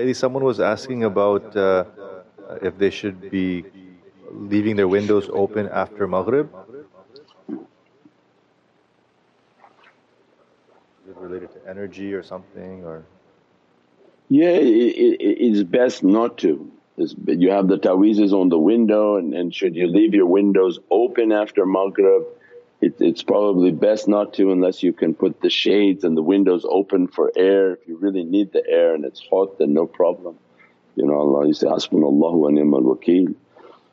Sayyidi, someone was asking about uh, if they should be leaving their windows open after Maghrib. Is it related to energy or something or? Yeah, it, it, it's best not to. It's, you have the ta'weezes on the window and, and should you leave your windows open after Maghrib it, it's probably best not to unless you can put the shades and the windows open for air. If you really need the air and it's hot then no problem. You know Allah you say, Hasbunallahu wa ni'mal wakeel.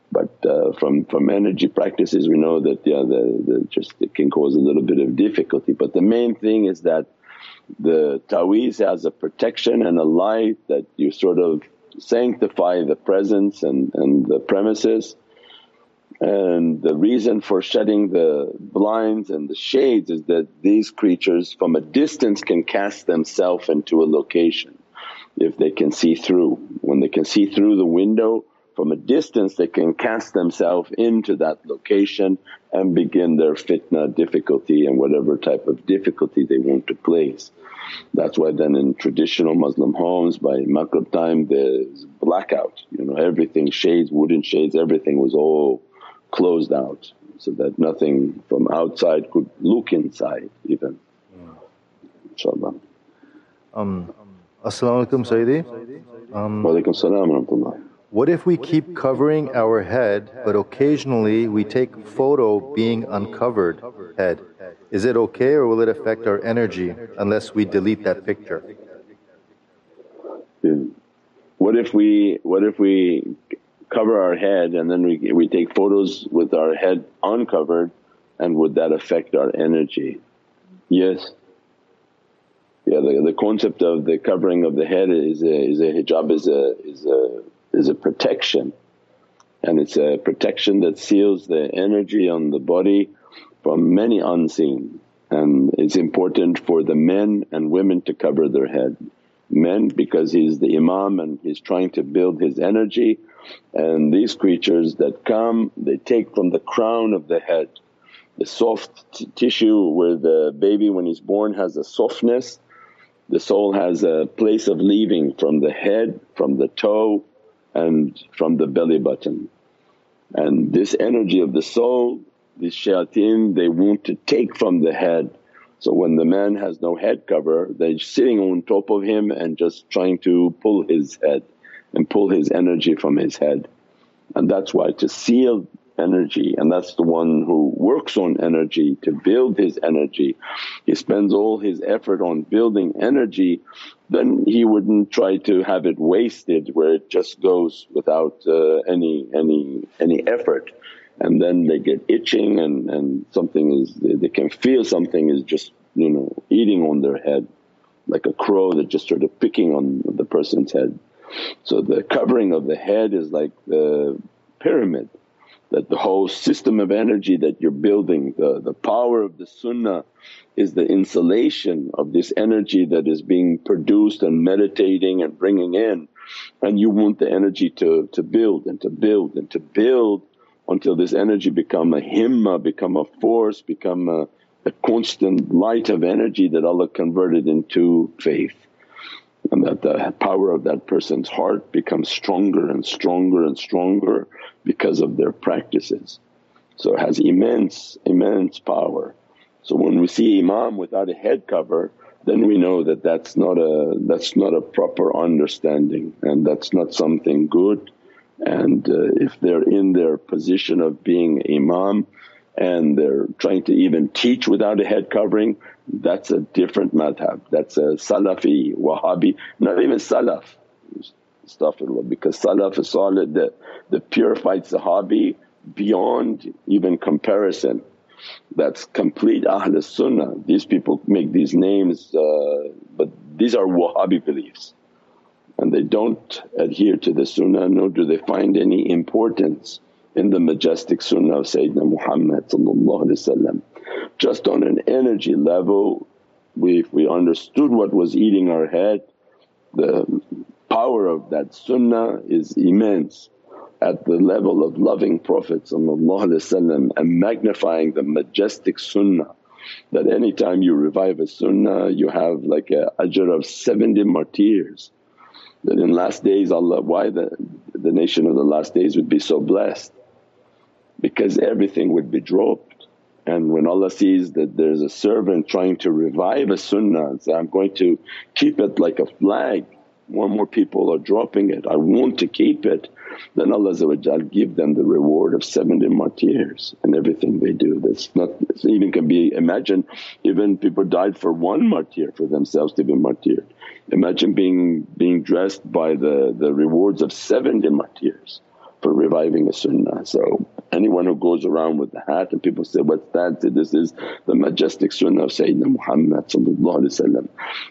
But uh, from, from energy practices we know that yeah the, the just it can cause a little bit of difficulty. But the main thing is that the ta'weez has a protection and a light that you sort of sanctify the presence and, and the premises and the reason for shutting the blinds and the shades is that these creatures from a distance can cast themselves into a location if they can see through. When they can see through the window from a distance they can cast themselves into that location and begin their fitna difficulty and whatever type of difficulty they want to place. That's why then in traditional Muslim homes by Maghrib time there's blackout, you know everything shades, wooden shades, everything was all closed out so that nothing from outside could look inside even. InshaAllah. Um, As-salamu alaykum Sayyidi. Um, Wa salam What if we keep covering our head but occasionally we take photo being uncovered head? Is it okay or will it affect our energy unless we delete that picture? What if we what if we cover our head and then we, we take photos with our head uncovered and would that affect our energy? Yes. Yeah, the, the concept of the covering of the head is a, is a hijab is a, is a, is a protection and it's a protection that seals the energy on the body from many unseen and it's important for the men and women to cover their head. Men because he's the imam and he's trying to build his energy and these creatures that come they take from the crown of the head the soft t- tissue where the baby when he's born has a softness the soul has a place of leaving from the head, from the toe and from the belly button. And this energy of the soul, these shayateen they want to take from the head. So when the man has no head cover they're sitting on top of him and just trying to pull his head and pull his energy from his head. And that's why to seal energy and that's the one who works on energy to build his energy. He spends all his effort on building energy then he wouldn't try to have it wasted where it just goes without uh, any any any effort and then they get itching and, and something is they can feel something is just you know eating on their head like a crow that just started picking on the person's head. So the covering of the head is like the pyramid that the whole system of energy that you're building, the, the power of the sunnah is the insulation of this energy that is being produced and meditating and bringing in and you want the energy to, to build and to build and to build until this energy become a himma, become a force, become a, a constant light of energy that Allah converted into faith and that the power of that person's heart becomes stronger and stronger and stronger because of their practices. So it has immense, immense power. So when we see Imam without a head cover then we know that that's not a that's not a proper understanding and that's not something good and uh, if they're in their position of being Imam and they're trying to even teach without a head covering that's a different madhab, that's a Salafi, Wahhabi, not even Salaf astaghfirullah because Salaf is solid the, the purified Sahabi beyond even comparison. That's complete Ahl Sunnah. These people make these names uh, but these are Wahhabi beliefs and they don't adhere to the Sunnah nor do they find any importance in the majestic Sunnah of Sayyidina Muhammad Just on an energy level we, if we understood what was eating our head. The power of that sunnah is immense. At the level of loving Prophet and magnifying the majestic sunnah that anytime you revive a sunnah you have like a ajr of 70 martyrs that in last days Allah why the, the nation of the last days would be so blessed? Because everything would be dropped. And when Allah sees that there's a servant trying to revive a sunnah and say, I'm going to keep it like a flag, more and more people are dropping it, I want to keep it then Allah give them the reward of 70 martyrs and everything they do. That's not even can be imagined, even people died for one martyr for themselves to be martyred. Imagine being being dressed by the, the rewards of 70 martyrs for reviving a sunnah. So anyone who goes around with the hat and people say, what's that? Say, this is the majestic sunnah of Sayyidina Muhammad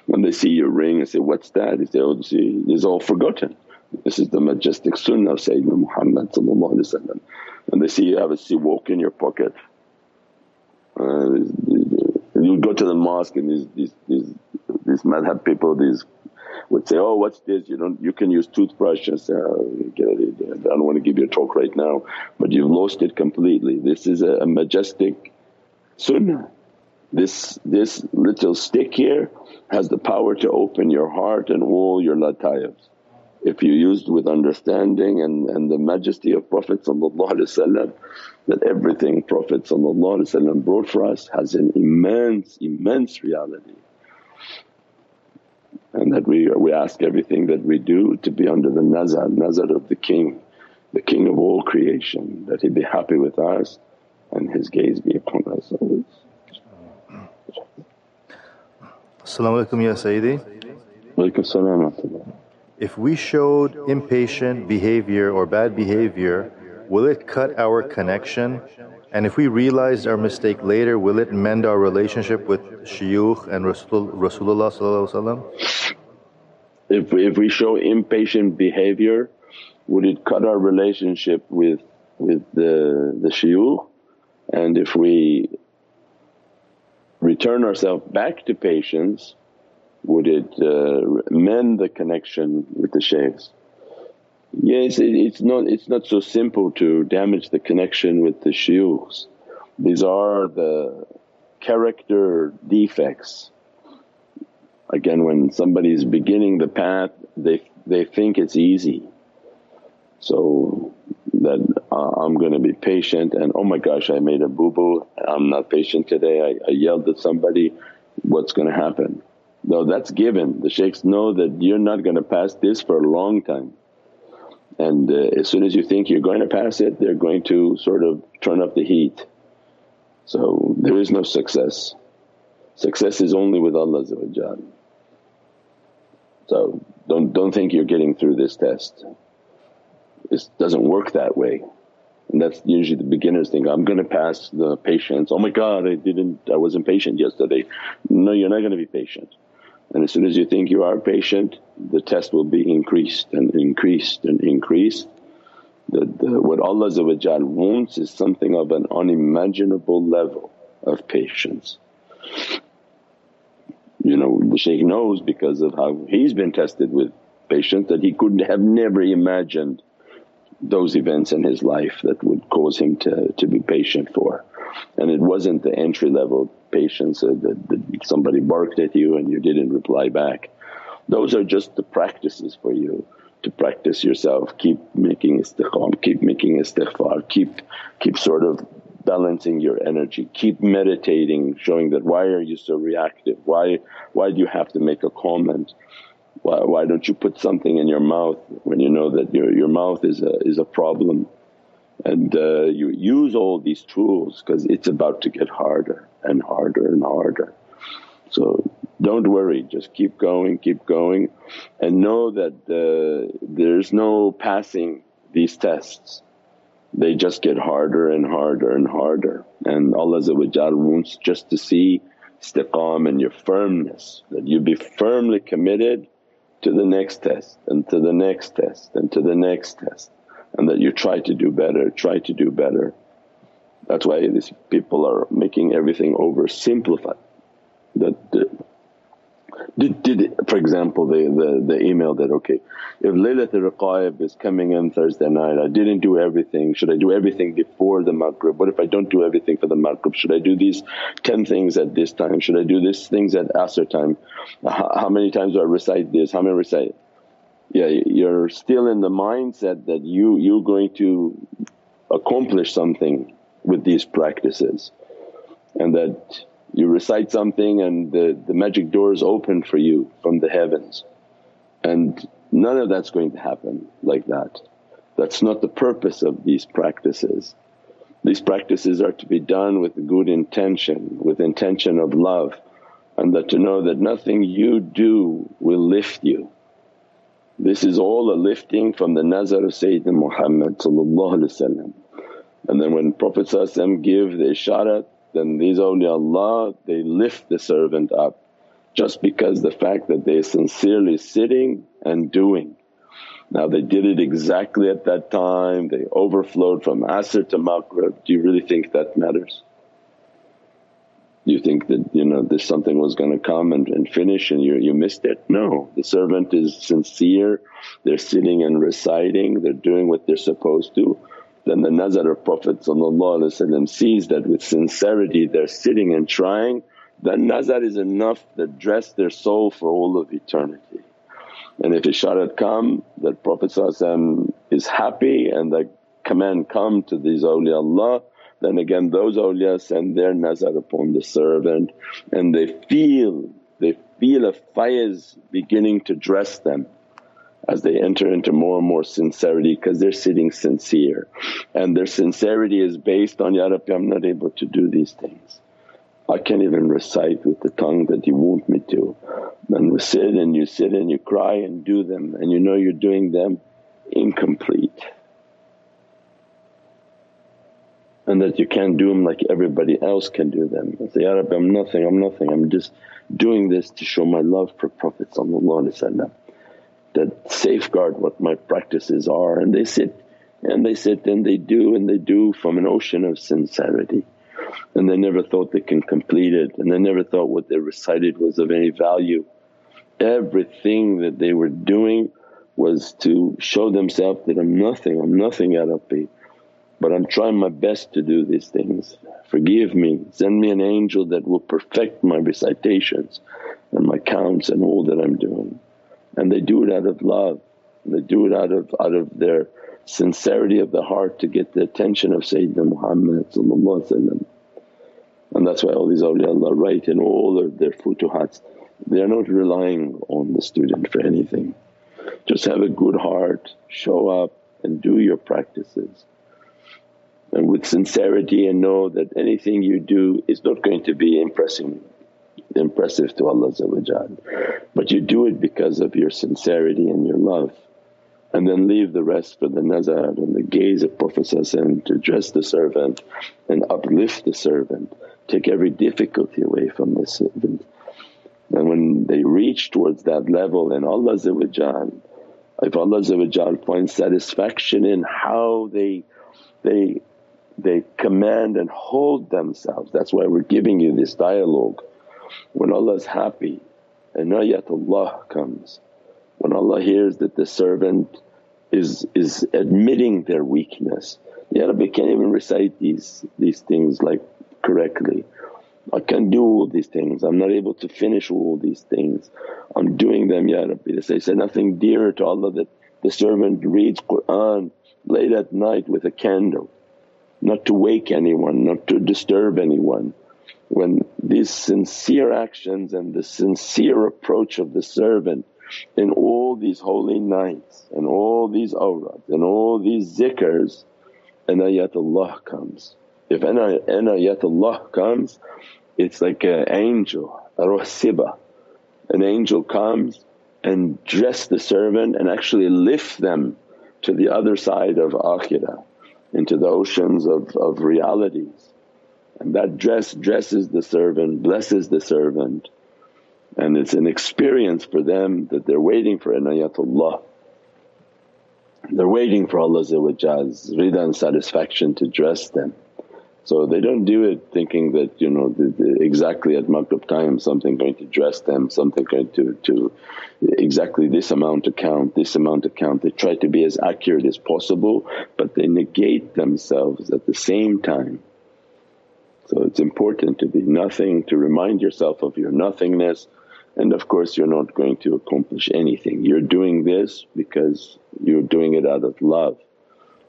When they see your ring and say, what's that? They say, oh see it's all forgotten. This is the majestic sunnah of Sayyidina Muhammad and they see you have a siwak in your pocket. Uh, you go to the mosque and these, these, these, these madhab people, these would say, oh what's this, you don't, you can use toothbrush and say, oh, I don't want to give you a talk right now but you've lost it completely. This is a, a majestic sunnah. This, this little stick here has the power to open your heart and all your latayifs if you used with understanding and, and the majesty of Prophet that everything Prophet brought for us has an immense, immense reality. And that we, we ask everything that we do to be under the nazar, nazar of the King, the King of all creation, that He be happy with us and His gaze be upon us always. As-salamu alaykum ya Sayyidi. Walaykum salam if we showed impatient behavior or bad behavior, will it cut our connection? And if we realized our mistake later, will it mend our relationship with shuyukh and Rasul, Rasulullah if if we show impatient behavior, would it cut our relationship with with the the shuyukh? And if we return ourselves back to patience, would it uh, mend the connection with the shaykhs? Yes, it, it's not it's not so simple to damage the connection with the shuyukhs. These are the character defects. Again when somebody is beginning the path they, they think it's easy. So that uh, I'm going to be patient and oh my gosh I made a boo-boo, I'm not patient today, I, I yelled at somebody, what's going to happen? No, that's given. The shaykhs know that you're not going to pass this for a long time. And uh, as soon as you think you're going to pass it, they're going to sort of turn up the heat. So there is no success. Success is only with Allah So don't, don't think you're getting through this test. It doesn't work that way. And that's usually the beginners think, I'm going to pass the patience. Oh my God, I didn't, I wasn't patient yesterday. No, you're not going to be patient. And as soon as you think you are patient, the test will be increased and increased and increased. The, the, what Allah wants is something of an unimaginable level of patience. You know, the shaykh knows because of how he's been tested with patience that he couldn't have never imagined those events in his life that would cause him to, to be patient for. And it wasn't the entry level patience uh, that, that somebody barked at you and you didn't reply back. Those are just the practices for you to practice yourself, keep making istiqam, keep making istighfar, keep, keep sort of balancing your energy, keep meditating showing that why are you so reactive, why, why do you have to make a comment, why, why don't you put something in your mouth when you know that your, your mouth is a, is a problem and uh, you use all these tools because it's about to get harder and harder and harder. So don't worry, just keep going, keep going and know that uh, there's no passing these tests. They just get harder and harder and harder and Allah wants just to see istiqam and your firmness that you be firmly committed to the next test and to the next test and to the next test and that you try to do better, try to do better. That's why these people are making everything oversimplified. That did, did for example the, the, the email that, okay if Laylatul Raghaib is coming in Thursday night, I didn't do everything, should I do everything before the Maghrib? What if I don't do everything for the Maghrib? Should I do these 10 things at this time? Should I do these things at Asr time? How, how many times do I recite this? How many recite? yeah you're still in the mindset that you you're going to accomplish something with these practices and that you recite something and the, the magic doors open for you from the heavens and none of that's going to happen like that. That's not the purpose of these practices. These practices are to be done with good intention, with intention of love and that to know that nothing you do will lift you. This is all a lifting from the nazar of Sayyidina Muhammad and then when Prophet give the isharat then these awliyaullah they lift the servant up just because the fact that they're sincerely sitting and doing. Now they did it exactly at that time, they overflowed from Asr to Maghrib, do you really think that matters? You think that you know this something was going to come and, and finish and you, you missed it? No, the servant is sincere, they're sitting and reciting, they're doing what they're supposed to. Then the nazar of Prophet sees that with sincerity they're sitting and trying, then nazar is enough that dress their soul for all of eternity. And if isharat come that Prophet is happy and the command come to these awliyaullah then again those awliya send their nazar upon the servant and they feel, they feel a faiz beginning to dress them as they enter into more and more sincerity because they're sitting sincere and their sincerity is based on, Ya Rabbi I'm not able to do these things. I can't even recite with the tongue that you want me to. And we sit and you sit and you cry and do them and you know you're doing them incomplete. And that you can't do them like everybody else can do them. I say, Ya Rabbi I'm nothing, I'm nothing, I'm just doing this to show my love for Prophet that safeguard what my practices are and they sit and they sit and they do and they do from an ocean of sincerity and they never thought they can complete it and they never thought what they recited was of any value. Everything that they were doing was to show themselves that I'm nothing, I'm nothing Ya Rabbi but I'm trying my best to do these things. Forgive me, send me an angel that will perfect my recitations and my counts and all that I'm doing. And they do it out of love, they do it out of out of their sincerity of the heart to get the attention of Sayyidina Muhammad and that's why all these awliyaullah write in all of their futuhats, they are not relying on the student for anything. Just have a good heart, show up and do your practices. And with sincerity and know that anything you do is not going to be impressing impressive to Allah but you do it because of your sincerity and your love and then leave the rest for the nazar and the gaze of Prophet to dress the servant and uplift the servant, take every difficulty away from the servant. And when they reach towards that level and Allah if Allah finds satisfaction in how they they they command and hold themselves. That's why we're giving you this dialogue. When Allah is happy, inayatullah comes. When Allah hears that the servant is is admitting their weakness. The Arabic can't even recite these these things like correctly. I can't do all these things, I'm not able to finish all these things. I'm doing them Ya Rabbi. They say, say nothing dearer to Allah that the servant reads Qur'an late at night with a candle, not to wake anyone, not to disturb anyone. When these sincere actions and the sincere approach of the servant in all these holy nights and all these awrad and all these zikrs inayatullah comes. If inayatullah comes it's like an angel, a ruh siba. An angel comes and dress the servant and actually lift them to the other side of akhirah into the oceans of, of realities. And that dress dresses the servant, blesses the servant and it's an experience for them that they're waiting for inayatullah. They're waiting for Allah's rida and satisfaction to dress them. So they don't do it thinking that you know the, the, exactly at maghrib time something going to dress them, something going to, to exactly this amount to count, this amount to count. They try to be as accurate as possible but they negate themselves at the same time. So it's important to be nothing, to remind yourself of your nothingness and of course you're not going to accomplish anything. You're doing this because you're doing it out of love,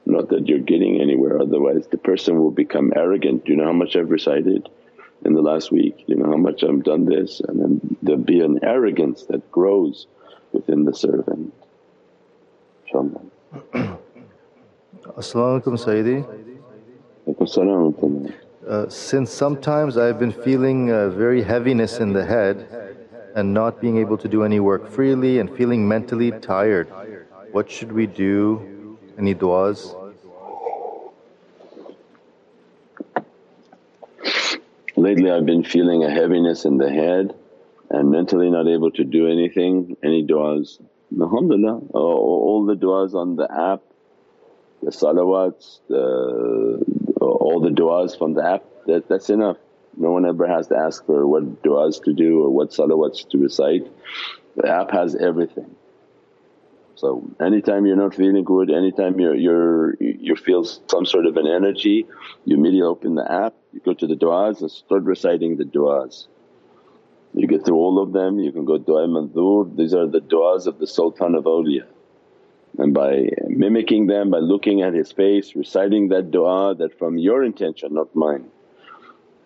not that you're getting anywhere otherwise the person will become arrogant. Do you know how much I've recited in the last week? Do you know how much I've done this? And then there'll be an arrogance that grows within the servant. InshaAllah. As-salamu alaykum Sayyidi. Uh, since sometimes I've been feeling uh, very heaviness in the head and not being able to do any work freely and feeling mentally tired, what should we do? Any du'as? Lately I've been feeling a heaviness in the head and mentally not able to do anything. Any du'as? Alhamdulillah, all the du'as on the app, the salawats, the, all the du'as from the app, that, that's enough. No one ever has to ask for what du'as to do or what salawats to recite. The app has everything. So anytime you're not feeling good, anytime you're, you're, you feel some sort of an energy, you immediately open the app, you go to the du'as and start reciting the du'as. You get through all of them, you can go du'a mandhur, these are the du'as of the Sultan of awliya. And by mimicking them, by looking at his face, reciting that du'a that from your intention not mine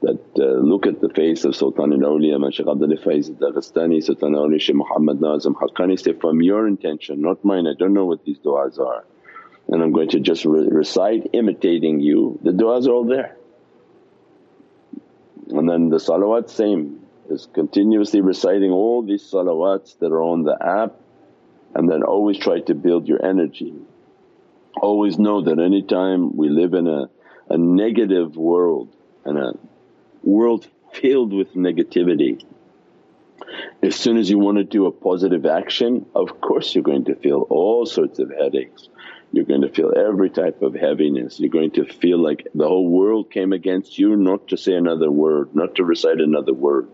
that uh, look at the face of Sultan al-Awliya Man Shaykh Abdul Faiz Daghestani, Sultan al-Awliya Shaykh Muhammad Nazim Haqqani say, from your intention not mine, I don't know what these du'as are. And I'm going to just re recite imitating you, the du'as are all there. And then the salawat same is continuously reciting all these salawats that are on the app and then always try to build your energy. Always know that anytime we live in a, a negative world and a world filled with negativity. As soon as you want to do a positive action of course you're going to feel all sorts of headaches, you're going to feel every type of heaviness, you're going to feel like the whole world came against you not to say another word, not to recite another word.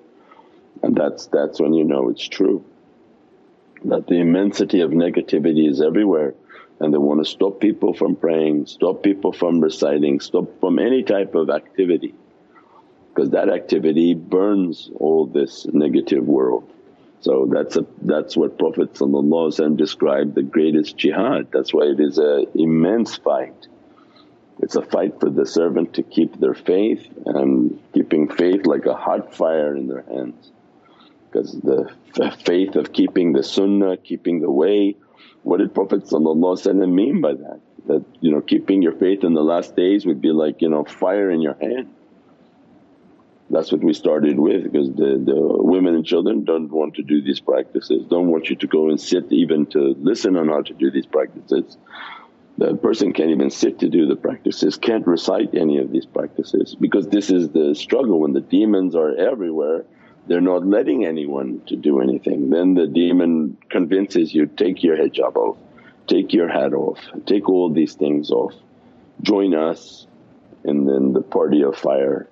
And that's, that's when you know it's true. That the immensity of negativity is everywhere and they want to stop people from praying, stop people from reciting, stop from any type of activity because that activity burns all this negative world. So that's a, that's what Prophet described the greatest jihad, that's why it is an immense fight. It's a fight for the servant to keep their faith and keeping faith like a hot fire in their hands. Because the faith of keeping the sunnah, keeping the way, what did Prophet mean by that? That you know keeping your faith in the last days would be like you know fire in your hand that's what we started with because the, the women and children don't want to do these practices, don't want you to go and sit even to listen on how to do these practices. The person can't even sit to do the practices, can't recite any of these practices because this is the struggle when the demons are everywhere they're not letting anyone to do anything. Then the demon convinces you, take your hijab off, take your hat off, take all these things off, join us and then the party of fire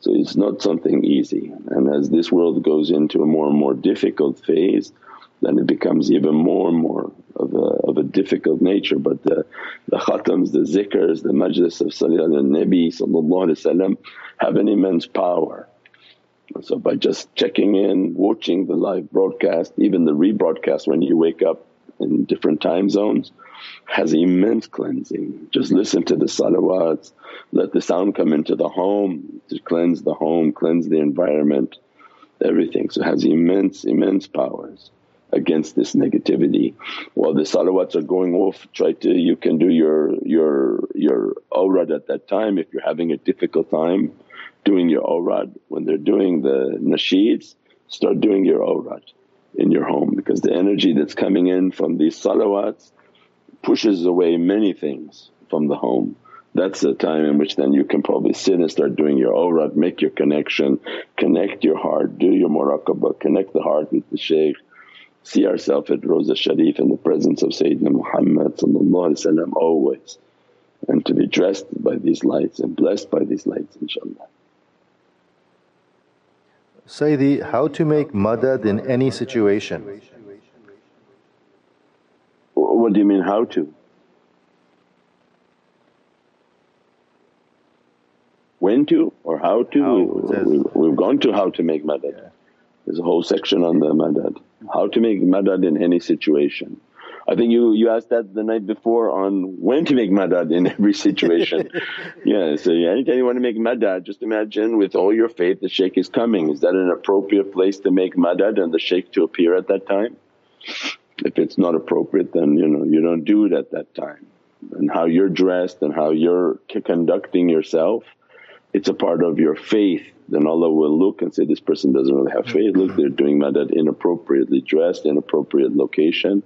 so it's not something easy and as this world goes into a more and more difficult phase then it becomes even more and more of a, of a difficult nature. But the, the khatams, the zikrs, the majlis of Salat al-Nabi have an immense power. So by just checking in, watching the live broadcast, even the rebroadcast when you wake up in different time zones has immense cleansing. Just listen to the salawats, let the sound come into the home to cleanse the home, cleanse the environment, everything. So has immense, immense powers against this negativity. While the salawats are going off, try to you can do your your your awrad at that time if you're having a difficult time doing your awrad. When they're doing the nasheeds, start doing your awrad in your home because the energy that's coming in from these salawats pushes away many things from the home. That's the time in which then you can probably sit and start doing your awrad, make your connection, connect your heart, do your muraqabah, connect the heart with the shaykh, see ourselves at Rosa Sharif in the presence of Sayyidina Muhammad always and to be dressed by these lights and blessed by these lights inshaAllah. Sayyidi, how to make madad in any situation? What do you mean how to? When to or how to? How, we, have gone to how to make madad. There's a whole section on the madad, how to make madad in any situation. I think you, you asked that the night before on when to make madad in every situation. yeah, so anytime you want to make madad just imagine with all your faith the shaykh is coming. Is that an appropriate place to make madad and the shaykh to appear at that time? If it's not appropriate then you know you don't do it at that time. And how you're dressed and how you're conducting yourself it's a part of your faith then Allah will look and say, this person doesn't really have faith, look they're doing madad inappropriately dressed, inappropriate location.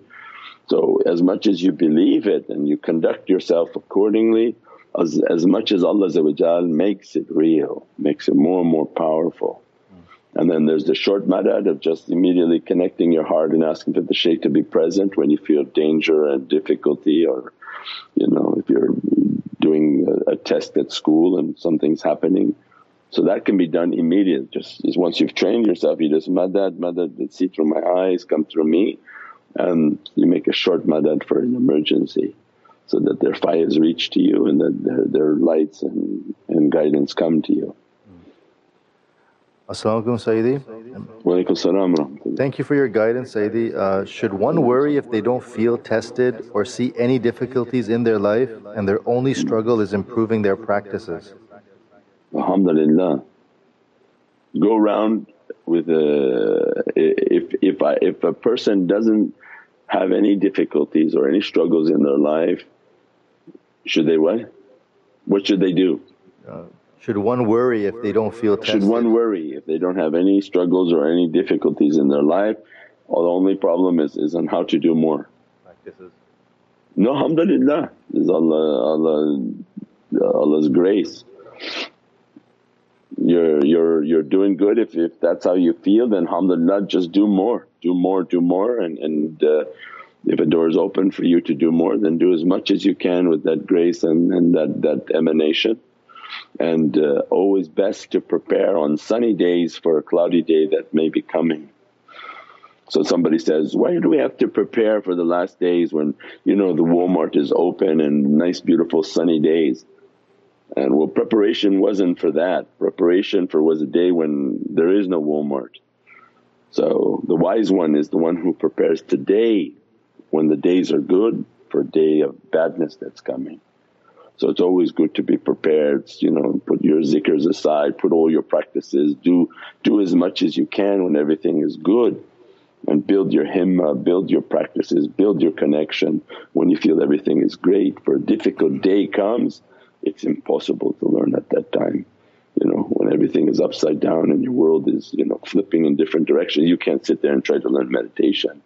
So as much as you believe it and you conduct yourself accordingly, as, as much as Allah makes it real, makes it more and more powerful. And then there's the short madad of just immediately connecting your heart and asking for the shaykh to be present when you feel danger and difficulty or you know if you're doing a, a test at school and something's happening. So that can be done immediately, just once you've trained yourself you just madad, madad see through my eyes, come through me and you make a short madad for an emergency so that their fires reach to you and that their, their lights and, and guidance come to you. Mm. As-salamu alaykum Sayyidi. Thank you for your guidance Sayyidi. Uh, should one worry if they don't feel tested or see any difficulties in their life and their only struggle is improving their practices? Alhamdulillah. Go around with a if if I, if a person doesn't have any difficulties or any struggles in their life, should they what? What should they do? Uh, should one worry if they don't feel tested? Should one worry if they don't have any struggles or any difficulties in their life? Or the only problem is, is on how to do more. Practices. No, alhamdulillah, is Allah, Allah, Allah's grace you're you're you're doing good if, if that's how you feel then alhamdulillah just do more do more do more and and uh, if a door is open for you to do more then do as much as you can with that grace and, and that, that emanation and uh, always best to prepare on sunny days for a cloudy day that may be coming. So somebody says, why do we have to prepare for the last days when you know the Walmart is open and nice beautiful sunny days? And well preparation wasn't for that, preparation for was a day when there is no Walmart. So the wise one is the one who prepares today when the days are good for a day of badness that's coming. So it's always good to be prepared, you know, put your zikrs aside, put all your practices, do do as much as you can when everything is good and build your himmah, build your practices, build your connection when you feel everything is great. For a difficult day comes, it's impossible to learn at that time. You know, when everything is upside down and your world is, you know, flipping in different directions, you can't sit there and try to learn meditation.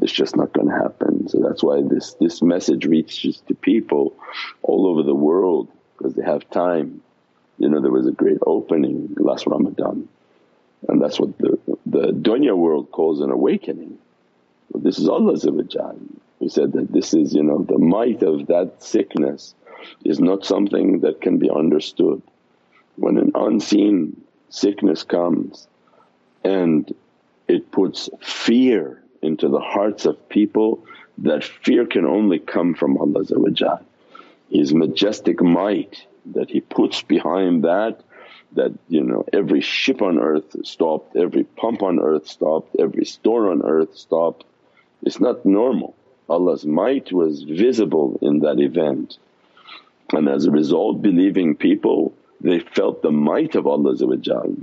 It's just not going to happen. So that's why this, this message reaches to people all over the world because they have time. You know, there was a great opening last Ramadan and that's what the, the dunya world calls an awakening. But this is Allah He said that this is, you know, the might of that sickness is not something that can be understood. When an unseen sickness comes and it puts fear into the hearts of people, that fear can only come from Allah His majestic might that He puts behind that that you know every ship on earth stopped, every pump on earth stopped, every store on earth stopped. It's not normal. Allah's might was visible in that event and as a result believing people they felt the might of Allah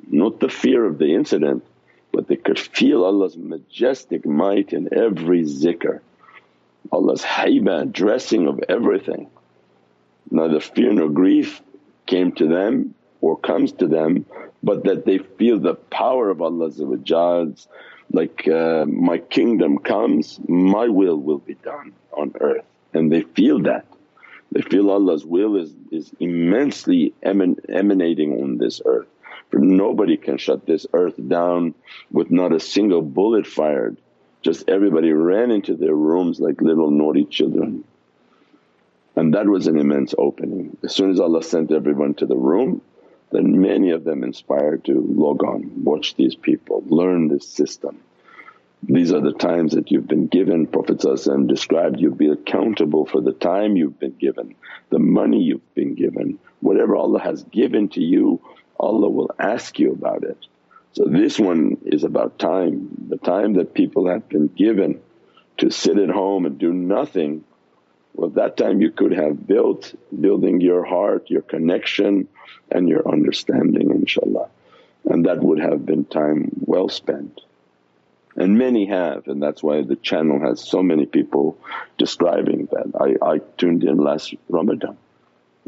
not the fear of the incident but they could feel Allah's majestic might in every zikr. Allah's haybah, dressing of everything. Neither fear nor grief came to them or comes to them but that they feel the power of Allah's like, uh, my kingdom comes, my will will be done on earth and they feel that. They feel Allah's will is, is immensely eman- emanating on this earth for nobody can shut this earth down with not a single bullet fired. Just everybody ran into their rooms like little naughty children. And that was an immense opening. As soon as Allah sent everyone to the room then many of them inspired to log on, watch these people, learn this system. These are the times that you've been given, Prophet described you'll be accountable for the time you've been given, the money you've been given. Whatever Allah has given to you, Allah will ask you about it. So this one is about time, the time that people have been given to sit at home and do nothing. Well that time you could have built, building your heart, your connection and your understanding inshaAllah and that would have been time well spent. And many have and that's why the channel has so many people describing that. I, I tuned in last Ramadan.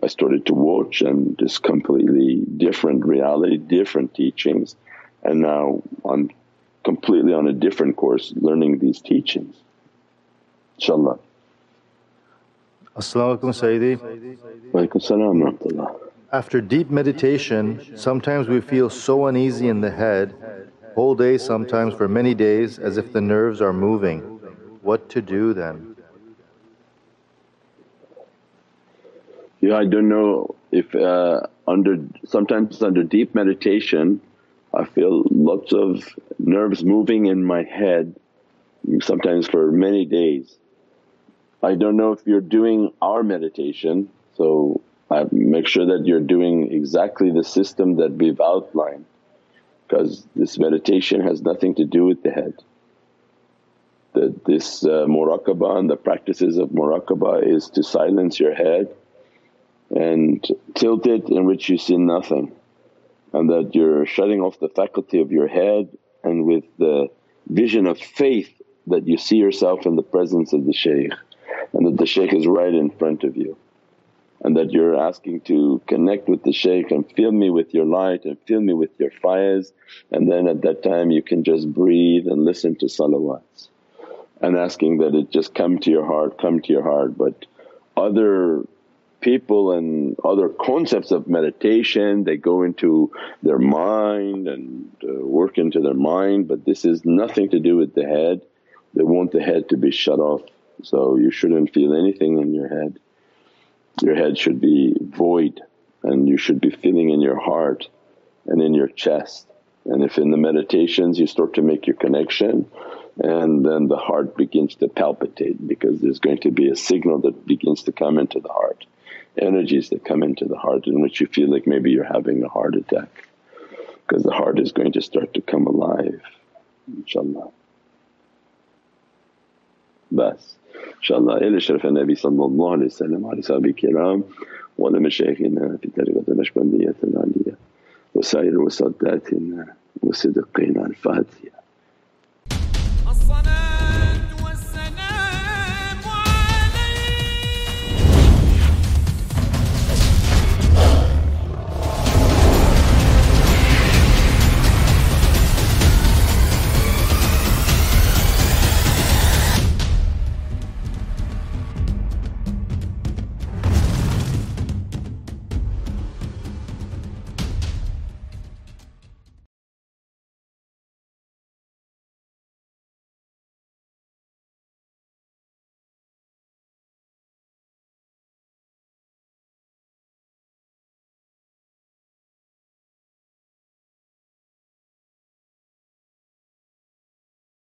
I started to watch and just completely different reality, different teachings and now I'm completely on a different course learning these teachings inshaAllah. As-salamu alaykum Sayyidi. After deep meditation, sometimes we feel so uneasy in the head, whole day, sometimes for many days as if the nerves are moving. What to do then? Yeah, I don't know if uh, under sometimes under deep meditation I feel lots of nerves moving in my head sometimes for many days. I don't know if you're doing our meditation so I make sure that you're doing exactly the system that we've outlined because this meditation has nothing to do with the head. That this uh, muraqabah and the practices of muraqabah is to silence your head and tilt it in which you see nothing and that you're shutting off the faculty of your head and with the vision of faith that you see yourself in the presence of the shaykh and that the shaykh is right in front of you and that you're asking to connect with the shaykh and fill me with your light and fill me with your fires. And then at that time you can just breathe and listen to salawats. And asking that it just come to your heart, come to your heart. But other people and other concepts of meditation they go into their mind and uh, work into their mind. But this is nothing to do with the head. They want the head to be shut off. So you shouldn't feel anything in your head your head should be void and you should be feeling in your heart and in your chest and if in the meditations you start to make your connection and then the heart begins to palpitate because there's going to be a signal that begins to come into the heart energies that come into the heart in which you feel like maybe you're having a heart attack because the heart is going to start to come alive inshaAllah. بس ان شاء الله إلى شرف النبي صلى الله عليه وسلم على صحابه الكرام وعلى مشايخنا في طريقة النشبندية العالية وسائر وساداتنا وصدقنا الفاتحة.